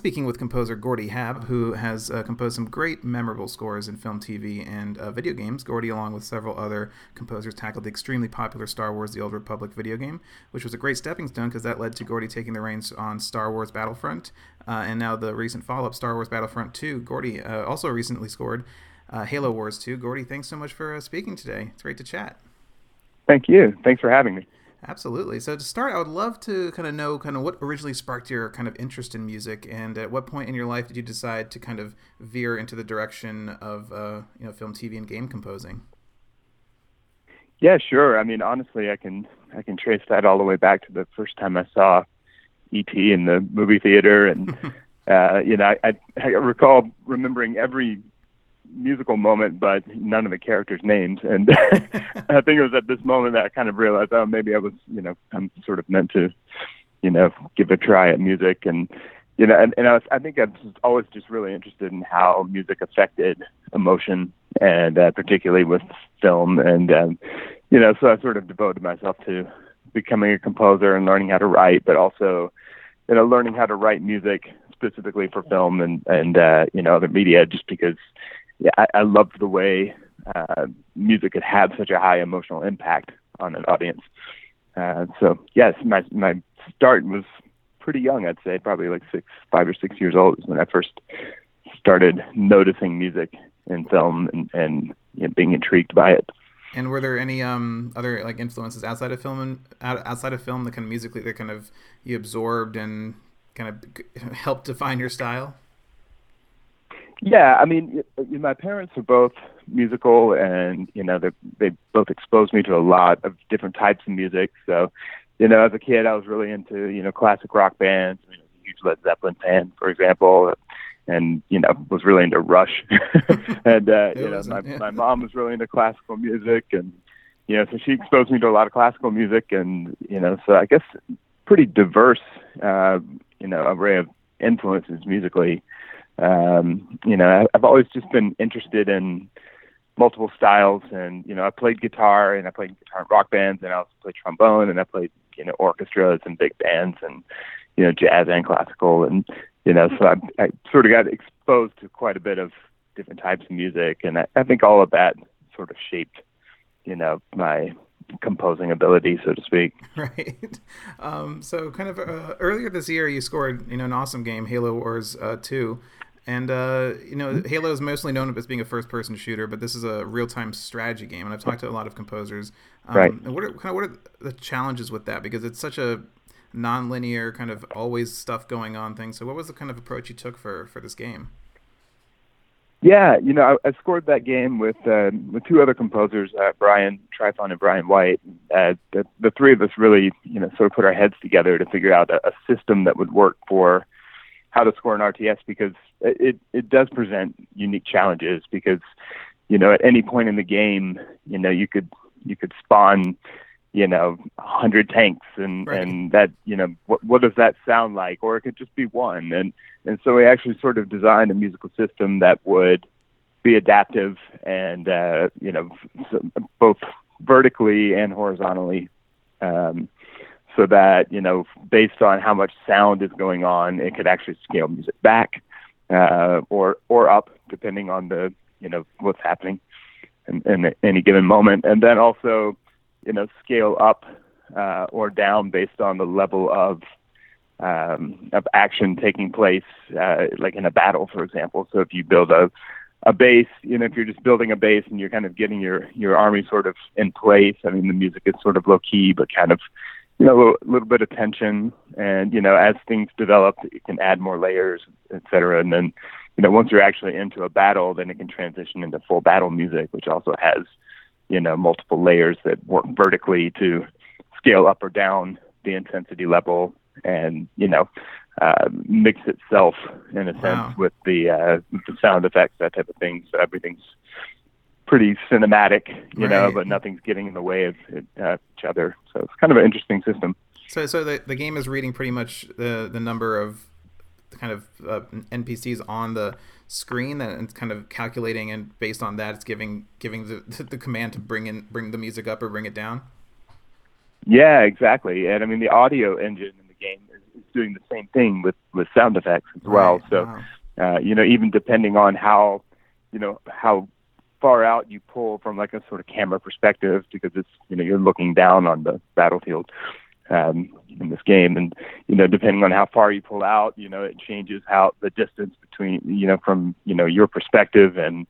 speaking with composer Gordy Haab, who has uh, composed some great, memorable scores in film, TV, and uh, video games. Gordy, along with several other composers, tackled the extremely popular Star Wars The Old Republic video game, which was a great stepping stone because that led to Gordy taking the reins on Star Wars Battlefront, uh, and now the recent follow up, Star Wars Battlefront 2. Gordy uh, also recently scored uh, Halo Wars 2. Gordy, thanks so much for uh, speaking today. It's great to chat. Thank you. Thanks for having me. Absolutely. So to start, I would love to kind of know kind of what originally sparked your kind of interest in music, and at what point in your life did you decide to kind of veer into the direction of uh, you know film, TV, and game composing? Yeah, sure. I mean, honestly, I can I can trace that all the way back to the first time I saw E.T. in the movie theater, and uh, you know, I, I recall remembering every musical moment, but none of the characters' names. And I think it was at this moment that I kind of realized, oh, maybe I was, you know, I'm sort of meant to, you know, give a try at music. And, you know, and, and I, was, I think I was always just really interested in how music affected emotion, and uh, particularly with film. And, um, you know, so I sort of devoted myself to becoming a composer and learning how to write, but also, you know, learning how to write music specifically for film and and uh, you know other media, just because yeah, I, I loved the way uh, music could have such a high emotional impact on an audience. Uh, so yes, my my start was pretty young. I'd say probably like six, five or six years old is when I first started noticing music in film and and you know, being intrigued by it. And were there any um, other like influences outside of film and outside of film that kind of musically that kind of you absorbed and kind of helped define your style? Yeah, I mean, my parents are both musical, and you know, they they both exposed me to a lot of different types of music. So, you know, as a kid, I was really into you know classic rock bands. I mean, a huge Led Zeppelin fan, for example, and you know, was really into Rush. and uh, you know, my yeah. my mom was really into classical music, and you know, so she exposed me to a lot of classical music, and you know, so I guess pretty diverse, uh, you know, array of influences musically um, you know, I've always just been interested in multiple styles, and you know, I played guitar and I played guitar in rock bands, and I also played trombone, and I played you know orchestras and big bands, and you know, jazz and classical, and you know, so I, I sort of got exposed to quite a bit of different types of music, and I, I think all of that sort of shaped, you know, my composing ability, so to speak. Right. Um, so, kind of uh, earlier this year, you scored you know an awesome game, Halo Wars uh, Two. And uh, you know, mm-hmm. Halo is mostly known as being a first-person shooter, but this is a real-time strategy game. And I've talked to a lot of composers. Um, right. And what are kind of what are the challenges with that? Because it's such a non-linear kind of always stuff going on thing. So, what was the kind of approach you took for for this game? Yeah, you know, I, I scored that game with uh, with two other composers, uh, Brian Trifon and Brian White. Uh, the the three of us really, you know, sort of put our heads together to figure out a, a system that would work for how to score an RTS because it it does present unique challenges because you know at any point in the game you know you could you could spawn you know a hundred tanks and right. and that you know what what does that sound like? Or it could just be one. And and so we actually sort of designed a musical system that would be adaptive and uh you know both vertically and horizontally um so that you know based on how much sound is going on it could actually scale music back uh, or or up depending on the you know what's happening in, in any given moment. And then also you know scale up uh, or down based on the level of um, of action taking place uh, like in a battle for example. So if you build a a base, you know, if you're just building a base and you're kind of getting your your army sort of in place, I mean, the music is sort of low key, but kind of you know, a little, little bit of tension. And, you know, as things develop, it can add more layers, et cetera. And then, you know, once you're actually into a battle, then it can transition into full battle music, which also has, you know, multiple layers that work vertically to scale up or down the intensity level and, you know, uh, mix itself in a sense with the, uh, with the sound effects, that type of thing. So everything's pretty cinematic, you right. know, but nothing's getting in the way of uh, each other. So it's kind of an interesting system. So, so the the game is reading pretty much the the number of kind of uh, NPCs on the screen and it's kind of calculating and based on that it's giving giving the the command to bring in bring the music up or bring it down. Yeah, exactly. And I mean the audio engine in the game is, is doing the same thing with with sound effects as well. Right, So, wow. uh, you know, even depending on how, you know, how far out you pull from like a sort of camera perspective, because it's you know you're looking down on the battlefield um, in this game, and you know depending on how far you pull out, you know it changes how the distance between you know from you know your perspective and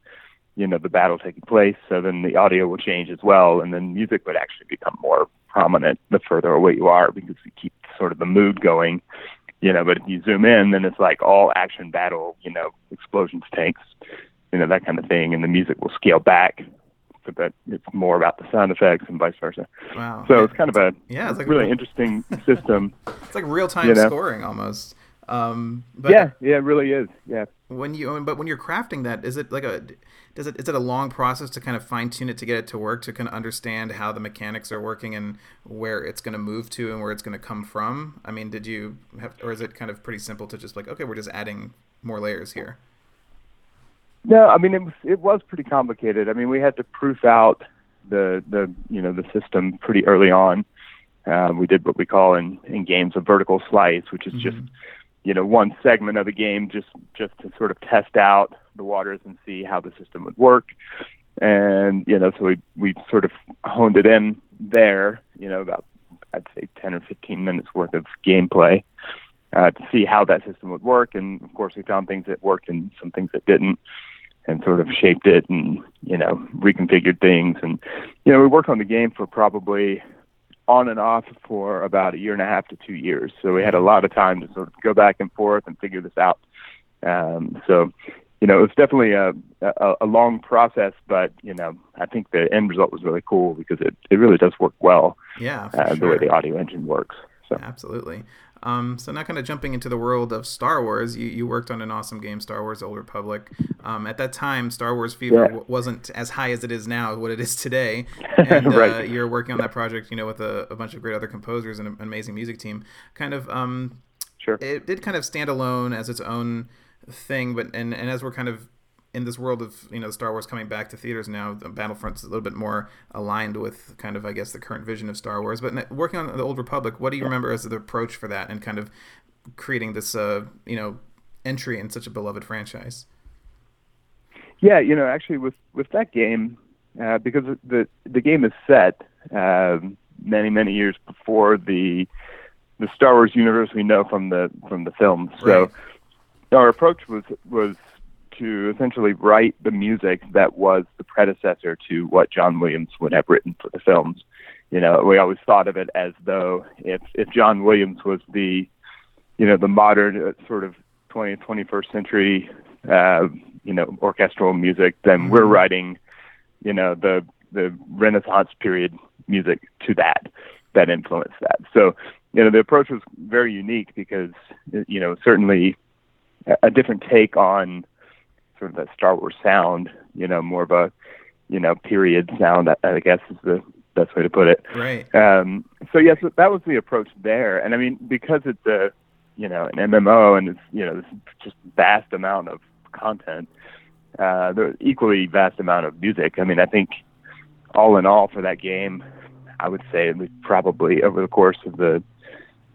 you know the battle taking place. So then the audio will change as well, and then music would actually become more prominent the further away you are because we keep sort of the mood going. You know, but if you zoom in, then it's like all action battle, you know, explosions, tanks, you know, that kind of thing, and the music will scale back so that it's more about the sound effects and vice versa. Wow. So it's kind of a Yeah, it's like a- really interesting system. It's like real time you know. scoring almost. Um, but yeah, yeah, it really is. Yeah. when you but when you're crafting that, is it like a does it is it a long process to kind of fine tune it to get it to work to kind of understand how the mechanics are working and where it's going to move to and where it's going to come from? I mean, did you have or is it kind of pretty simple to just like okay, we're just adding more layers here? No, I mean it was it was pretty complicated. I mean we had to proof out the the you know the system pretty early on. Um, we did what we call in in games a vertical slice, which is just you know one segment of the game just just to sort of test out the waters and see how the system would work. And you know so we we sort of honed it in there. You know about I'd say ten or fifteen minutes worth of gameplay. Uh, to see how that system would work, and of course we found things that worked and some things that didn't and sort of shaped it and you know reconfigured things. And you know we worked on the game for probably on and off for about a year and a half to two years. So we had a lot of time to sort of go back and forth and figure this out. Um, so you know it was definitely a, a a long process but you know i think the end result was really cool because it it really does work well Yeah, uh, sure. the way the audio engine works so. Absolutely. Um, so now, kind of jumping into the world of Star Wars, you, you worked on an awesome game, Star Wars: Old Republic. Um, at that time, Star Wars fever Yeah. w- wasn't as high as it is now, what it is today. And uh, Right. you're working on that project, you know, with a, a bunch of great other composers and an amazing music team. Kind of, um, sure it did kind of stand alone as its own thing, but and, and as we're kind of in this world of you know Star Wars coming back to theaters now, the Battlefront's a little bit more aligned with kind of I guess the current vision of Star Wars. But working on the Old Republic, what do you remember as the approach for that and kind of creating this uh, you know entry in such a beloved franchise? Yeah, you know, actually, with with that game, uh, because the the game is set um, many many years before the the Star Wars universe we know from the from the films. So Right. our approach was was to essentially write the music that was the predecessor to what John Williams would have written for the films. You know, we always thought of it as though if if John Williams was the you know the modern uh, sort of 20th 21st century uh, you know orchestral music then we're writing you know the the renaissance period music to that that influenced that so you know the approach was very unique because you know certainly a different take on sort of that star wars sound you know more of a you know period sound i, I guess is the best way to put it Right. um, so yes, that was the approach there, and I mean because it's a you know an MMO and it's you know this just vast amount of content, uh, equally vast amount of music. I mean I think all in all for that game, I would say we've probably over the course of the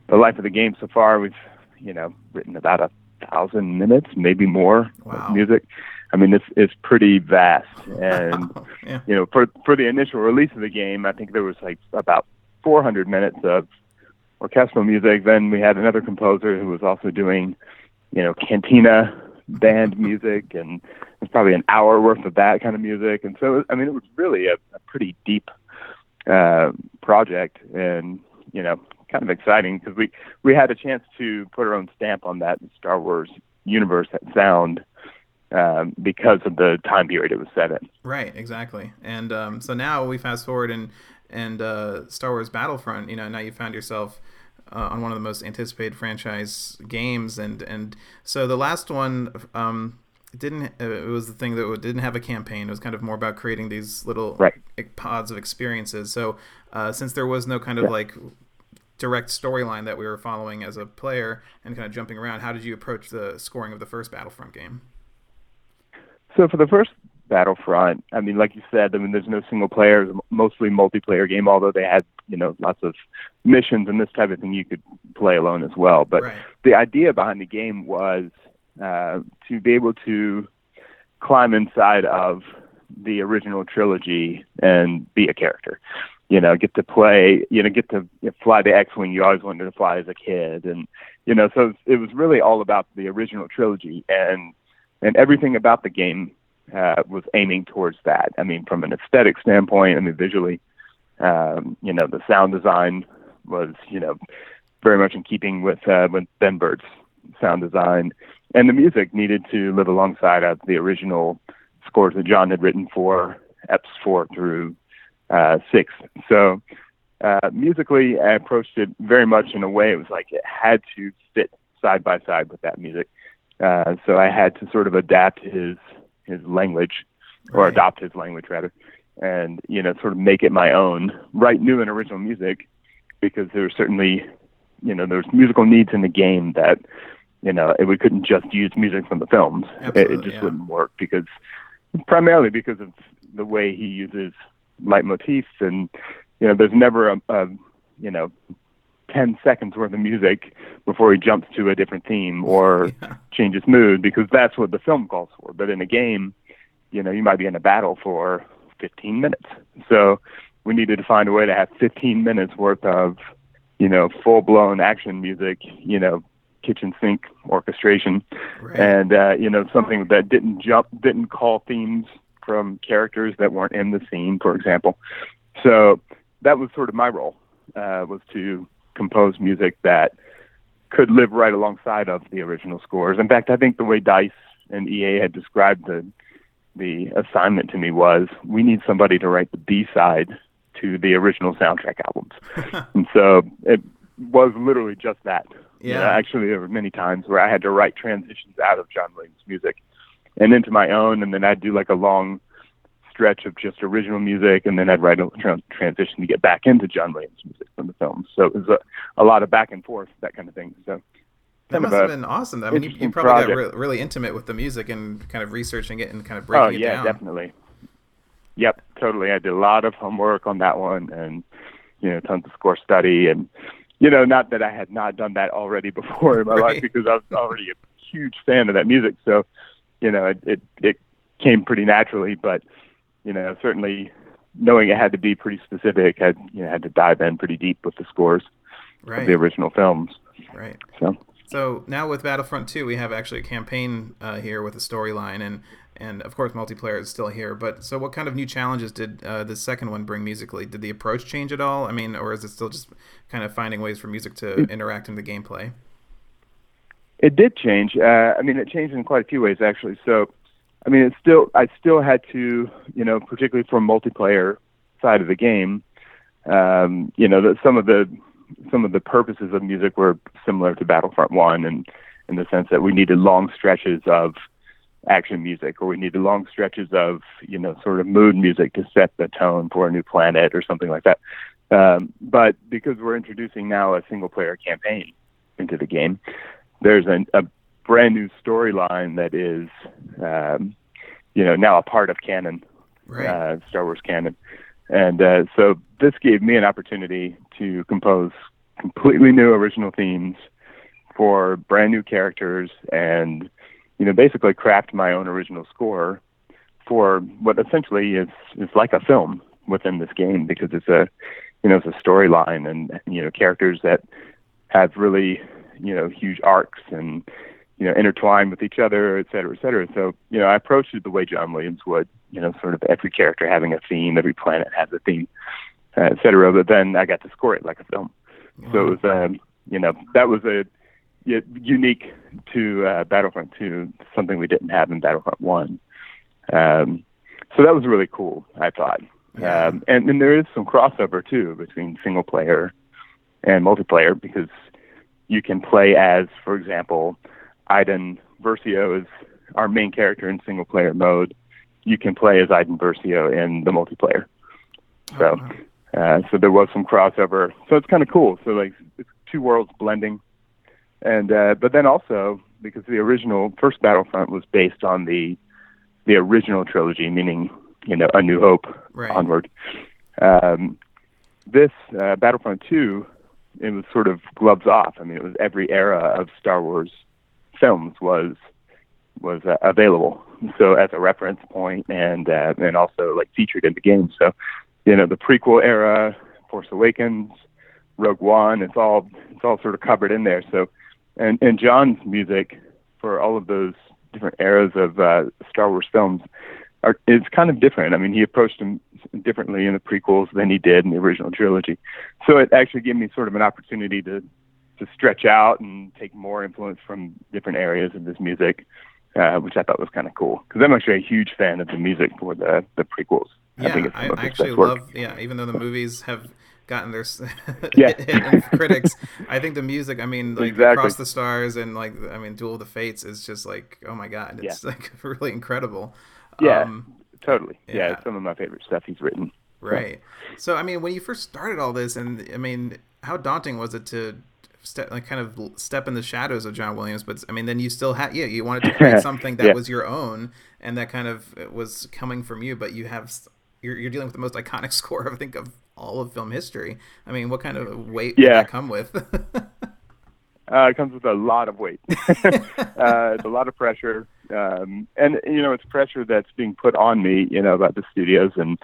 the life of the game so far we've you know written about a thousand minutes, maybe more Wow. of music. I mean it's it's pretty vast and yeah. you know, for for the initial release of the game, I think there was like about 400 minutes of orchestral music. Then we had another composer who was also doing, you know, cantina band music, and there's probably an hour worth of that kind of music. And so, I mean, it was really a, a pretty deep uh, project, and you know, kind of exciting because we we had a chance to put our own stamp on that Star Wars universe, that sound. Um, because of the time period it was set in. Right, exactly. And um, so now we fast forward and and uh, Star Wars Battlefront. You know, now you found yourself uh, on one of the most anticipated franchise games, and and so the last one um, didn't. Uh, it was the thing that didn't have a campaign. It was kind of more about creating these little Right. pods of experiences. So uh, since there was no kind of like direct storyline that we were following as a player and kind of jumping around, how did you approach the scoring of the first Battlefront game? So for the first Battlefront. I mean, like you said, I mean, there's no single player, mostly multiplayer game. Although they had, you know, lots of missions and this type of thing you could play alone as well. But Right. the idea behind the game was uh, to be able to climb inside of the original trilogy and be a character. You know, get to play, you know, get to fly the X-wing. You always wanted to fly as a kid, and you know, so it was really all about the original trilogy, and and everything about the game uh, was aiming towards that. I mean, from an aesthetic standpoint, I mean, visually, um, you know, the sound design was, you know, very much in keeping with uh, with Ben Burtt's sound design, and the music needed to live alongside of the original scores that John had written for Eps four through uh, six. So uh, musically, I approached it very much in a way it was like it had to fit side by side with that music. Uh, so I had to sort of adapt his his language, or Right. adopt his language rather, and you know sort of make it my own, write new and original music, because there were certainly you know there's musical needs in the game that you know we couldn't just use music from the films. It, it just yeah. wouldn't work because primarily because of the way he uses leitmotifs and you know there's never a, a you know 10 seconds worth of music before he jumps to a different theme or Yeah. changes mood because that's what the film calls for but in a game you know you might be in a battle for 15 minutes so we needed to find a way to have 15 minutes worth of you know full blown action music you know kitchen sink orchestration Right. and uh, you know something that didn't jump, didn't call themes from characters that weren't in the scene, for example. So that was sort of my role uh, was to compose music that could live right alongside of the original scores. In fact, I think the way Dice and EA had described the the assignment to me was we need somebody to write the B side to the original soundtrack albums, and so it was literally just that. You know, Yeah. actually, there were many times where I had to write transitions out of John Williams' music and into my own, and then I'd do like a long stretch of just original music, and then I'd write a tra- transition to get back into John Williams' music from the films. So it was a, a lot of back and forth, that kind of thing. So That must have been awesome. I mean, you, you probably got re- really intimate with the music and kind of researching it and kind of oh breaking it yeah, down. definitely. Yep, totally. I did a lot of homework on that one, and you know, tons of score study, and you know, not that I had not done that already before in my Right. life because I was already a huge fan of that music. So, you know, it it, it came pretty naturally, but you know, certainly knowing it had to be pretty specific, had you know, had to dive in pretty deep with the scores of the original films. Right. So. So now with Battlefront 2, we have actually a campaign uh, here with a storyline, and and of course multiplayer is still here. But so what kind of new challenges did uh, the second one bring musically? Did the approach change at all? I mean, or is it still just kind of finding ways for music to interact in the gameplay? It did change. Uh, I mean, it changed in quite a few ways actually. So, I mean, it still I still had to, you know, particularly for multiplayer side of the game, um, you know, that some of the some of the purposes of music were similar to Battlefront One, and in the sense that we needed long stretches of action music, or we needed long stretches of, you know, sort of mood music to set the tone for a new planet or something like that. Um, but because we're introducing now a single player campaign into the game, there's an, a brand new storyline that is, um, you know, now a part of canon, Right. uh, Star Wars canon. And uh, so this gave me an opportunity to compose completely new original themes for brand new characters and, you know, basically craft my own original score for what essentially is, is like a film within this game because it's a, you know, it's a storyline and, you know, characters that have really, you know, huge arcs and, you know, intertwine with each other, et cetera, et cetera. So, you know, I approached it the way John Williams would, you know, sort of every character having a theme, every planet has a theme, uh, et cetera. But then I got to score it like a film. So it was, um, you know, that was a y- unique to uh, Battlefront 2, something we didn't have in Battlefront 1. Um, so that was really cool, I thought. Yeah. Um, and, and there is some crossover too between single player and multiplayer because you can play as, for example, Iden Versio is our main character in single player mode. You can play as Iden Versio in the multiplayer. So, uh, so there was some crossover. So it's kind of cool. So like it's two worlds blending, and uh, but then also because the original first Battlefront was based on the the original trilogy, meaning you know A New Hope right. onward. Um, this uh, Battlefront 2, it was sort of gloves off. I mean, it was every era of Star Wars films was was uh, available. So as a reference point and uh, and also like featured in the game. So you know the prequel era, Force Awakens, Rogue One, it's all it's all sort of covered in there. So and and John's music for all of those different eras of uh, Star Wars films are is kind of different. I mean, he approached them differently in the prequels than he did in the original trilogy. So it actually gave me sort of an opportunity to to stretch out and take more influence from different areas of this music uh, which I thought was kind of cool because I'm actually a huge fan of the music for the the prequels. Yeah, I, think it's I, I actually work. love. Yeah, even though the movies have gotten their Yeah. critics, I think the music. I mean, like Exactly. Across the Stars and like I mean, Duel of the Fates is just like oh my god, it's like really incredible. Yeah, Um, totally. Yeah. yeah. it's some of my favorite stuff he's written. Right. So I mean, when you first started all this, and I mean, how daunting was it to step, like, kind of step in the shadows of John Williams? But I mean, then you still had, yeah, you wanted to create something that Yeah. was your own, and that kind of was coming from you. But you have, you're, you're dealing with the most iconic score, I think, of all of film history. I mean, what kind of weight did Yeah. that come with? Uh, it comes with a lot of weight. uh, it's a lot of pressure, um, and you know, it's pressure that's being put on me, you know, about the studios, and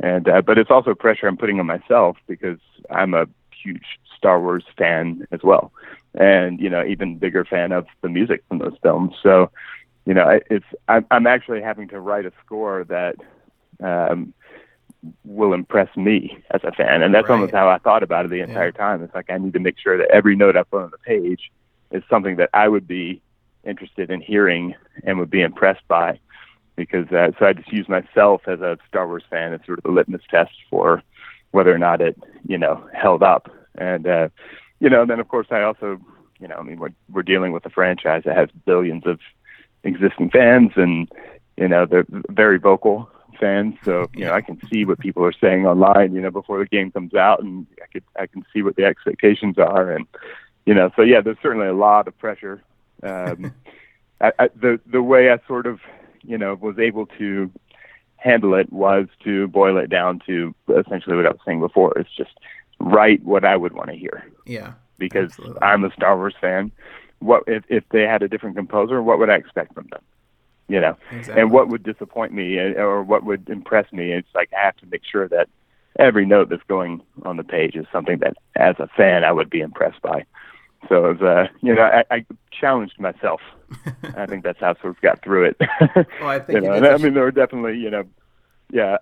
and uh, but it's also pressure I'm putting on myself because I'm a huge Star Wars fan as well, and you know, even bigger fan of the music from those films. So, you know, it's I'm, I'm actually having to write a score that um, will impress me as a fan, and that's Right. almost how I thought about it the entire time. It's like I need to make sure that every note I put on the page is something that I would be interested in hearing and would be impressed by. Because uh, so I just use myself as a Star Wars fan as sort of the litmus test for whether or not it you know held up. And uh, you know, then of course I also you know I mean we're we're dealing with a franchise that has billions of existing fans and you know they're very vocal fans so you know i can see what people are saying online you know before the game comes out and i could i can see what the expectations are and you know so yeah there's certainly a lot of pressure um I, I, the the way i sort of you know was able to handle it was to boil it down to essentially what i was saying before it's just write what i would want to hear yeah. because Absolutely. I'm a Star Wars fan. What if if they had a different composer? What would I expect from them? You know, Exactly. and what would disappoint me, or what would impress me? It's like I have to make sure that every note that's going on the page is something that, as a fan, I would be impressed by. So it was, uh, you know, I, I challenged myself. I think that's how I sort of got through it. Well, I think you know, I mean, there were definitely, you know, yeah,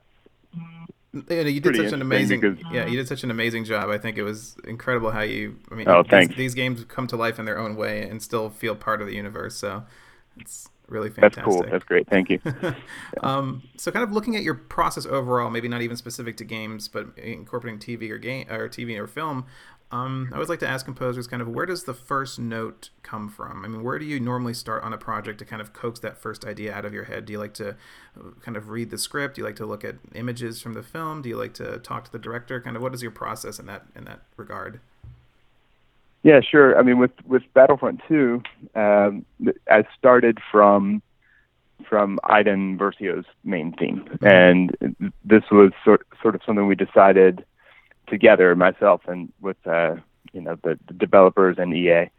you, know, you did such an amazing because- yeah you did such an amazing job i think it was incredible how you i mean Oh, these, these games come to life in their own way and still feel part of the universe so it's really fantastic. that's cool. That's great. Thank you. um, so kind of looking at your process overall maybe not even specific to games but incorporating tv or game or tv or film um, I always like to ask composers kind of where does the first note come from? I mean, where do you normally start on a project to kind of coax that first idea out of your head? Do you like to uh, kind of read the script? Do you like to look at images from the film? Do you like to talk to the director? Kind of what is your process in that in that regard? Yeah, sure. I mean, with with Battlefront Two, um, I started from from Iden Versio's main theme, and this was sort sort of something we decided together, myself and with uh, you know the, the developers and EA,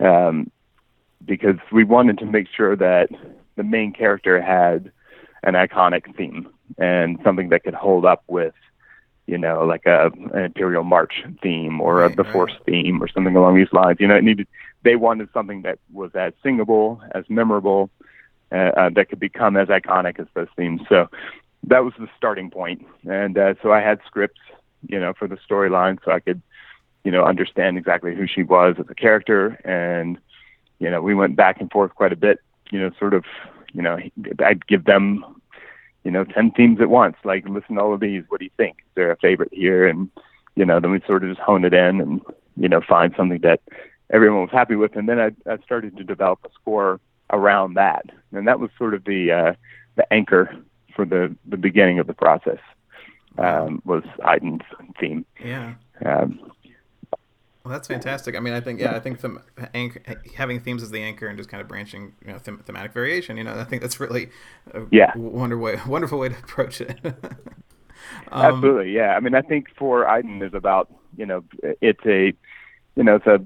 um, because we wanted to make sure that the main character had an iconic theme and something that could hold up with you know, like a an Imperial March theme or a the right. Force theme or something along these lines. You know, it needed they wanted something that was as singable, as memorable, uh, uh, that could become as iconic as those themes. So that was the starting point. And uh, so I had scripts, you know, for the storyline, so I could, you know, understand exactly who she was as a character. And you know, we went back and forth quite a bit. You know, sort of, you know, I'd give them you know, 10 themes at once. Like, listen to all of these. What do you think? Is there a favorite here? And, you know, then we sort of just hone it in and, you know, find something that everyone was happy with. And then I, I started to develop a score around that. And that was sort of the, uh, the anchor for the, the beginning of the process, um, was Iden's theme. Yeah. Um, Well, that's fantastic. I mean, I think yeah, I think them, anchor, having themes as the anchor and just kind of branching, you know, them, thematic variation. You know, I think that's really a yeah wonder way, wonderful way to approach it. um, Absolutely, yeah. I mean, I think for Iden is about you know it's a you know it's a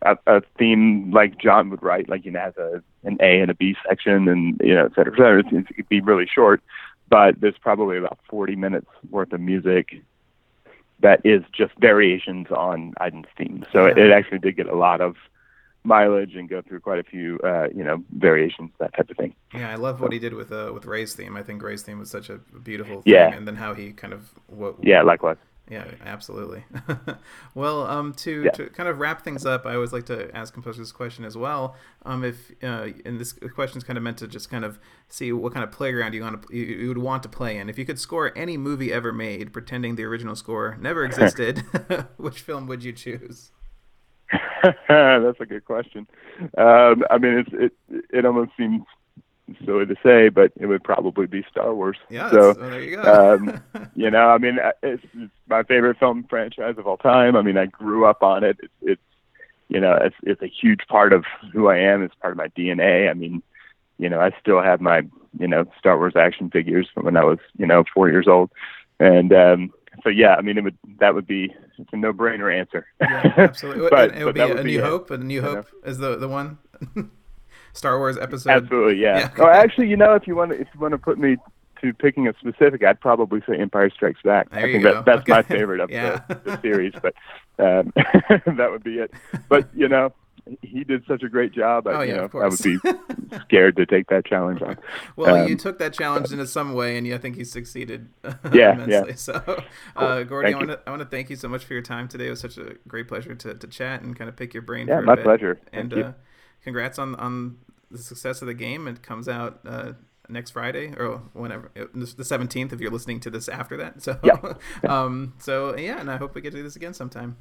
a, a theme like John would write, like you know, has a an A and a B section, and you know, et cetera, et cetera. It could be really short, but there's probably about 40 minutes worth of music that is just variations on Iden's theme. So it, it actually did get a lot of mileage and go through quite a few uh, you know variations that type of thing. Yeah i love what he did with uh with Rey's theme. I think Rey's theme was such a beautiful thing yeah and then how he kind of what yeah likewise yeah, absolutely. well, um, to, yeah. to kind of wrap things up, I always like to ask composers this question as well. Um, if uh, and this question is kind of meant to just kind of see what kind of playground you want to you, you would want to play in. If you could score any movie ever made, pretending the original score never existed, which film would you choose? That's a good question. Um, I mean, it's, it it almost seems silly to say, but it would probably be Star Wars. Yeah. So well, there you go. um, you know, I mean, it's, it's my favorite film franchise of all time. I mean, I grew up on it. It's, it's you know, it's it's a huge part of who I am. It's part of my DNA. I mean, you know, I still have my you know Star Wars action figures from when I was you know four years old, and um, so yeah, I mean, it would that would be it's a no brainer answer. Yeah, absolutely. but, it would be a New Hope. A New Hope is the the one. Star Wars episode. Absolutely, yeah. yeah. oh, actually, you know, if you want to, if you want to put me to picking a specific, I'd probably say Empire Strikes Back. There I think that, that's okay. my favorite of yeah. the, the, series, but um, that would be it. But you know, he did such a great job. I, oh, yeah, you know, of course. I would be scared to take that challenge on. Well, um, you took that challenge in some way, and I think you succeeded. Yeah, immensely. yeah. So, cool. uh, Gordy, I want to I want to thank you so much for your time today. It was such a great pleasure to, to chat and kind of pick your brain. Yeah, my bit. pleasure. And Thank uh, congrats on on the success of the game. It comes out uh, next Friday or whenever the seventeenth if you're listening to this after that. So yeah. um, so yeah, and I hope we get to do this again sometime.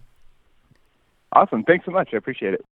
Awesome. Thanks so much. I appreciate it.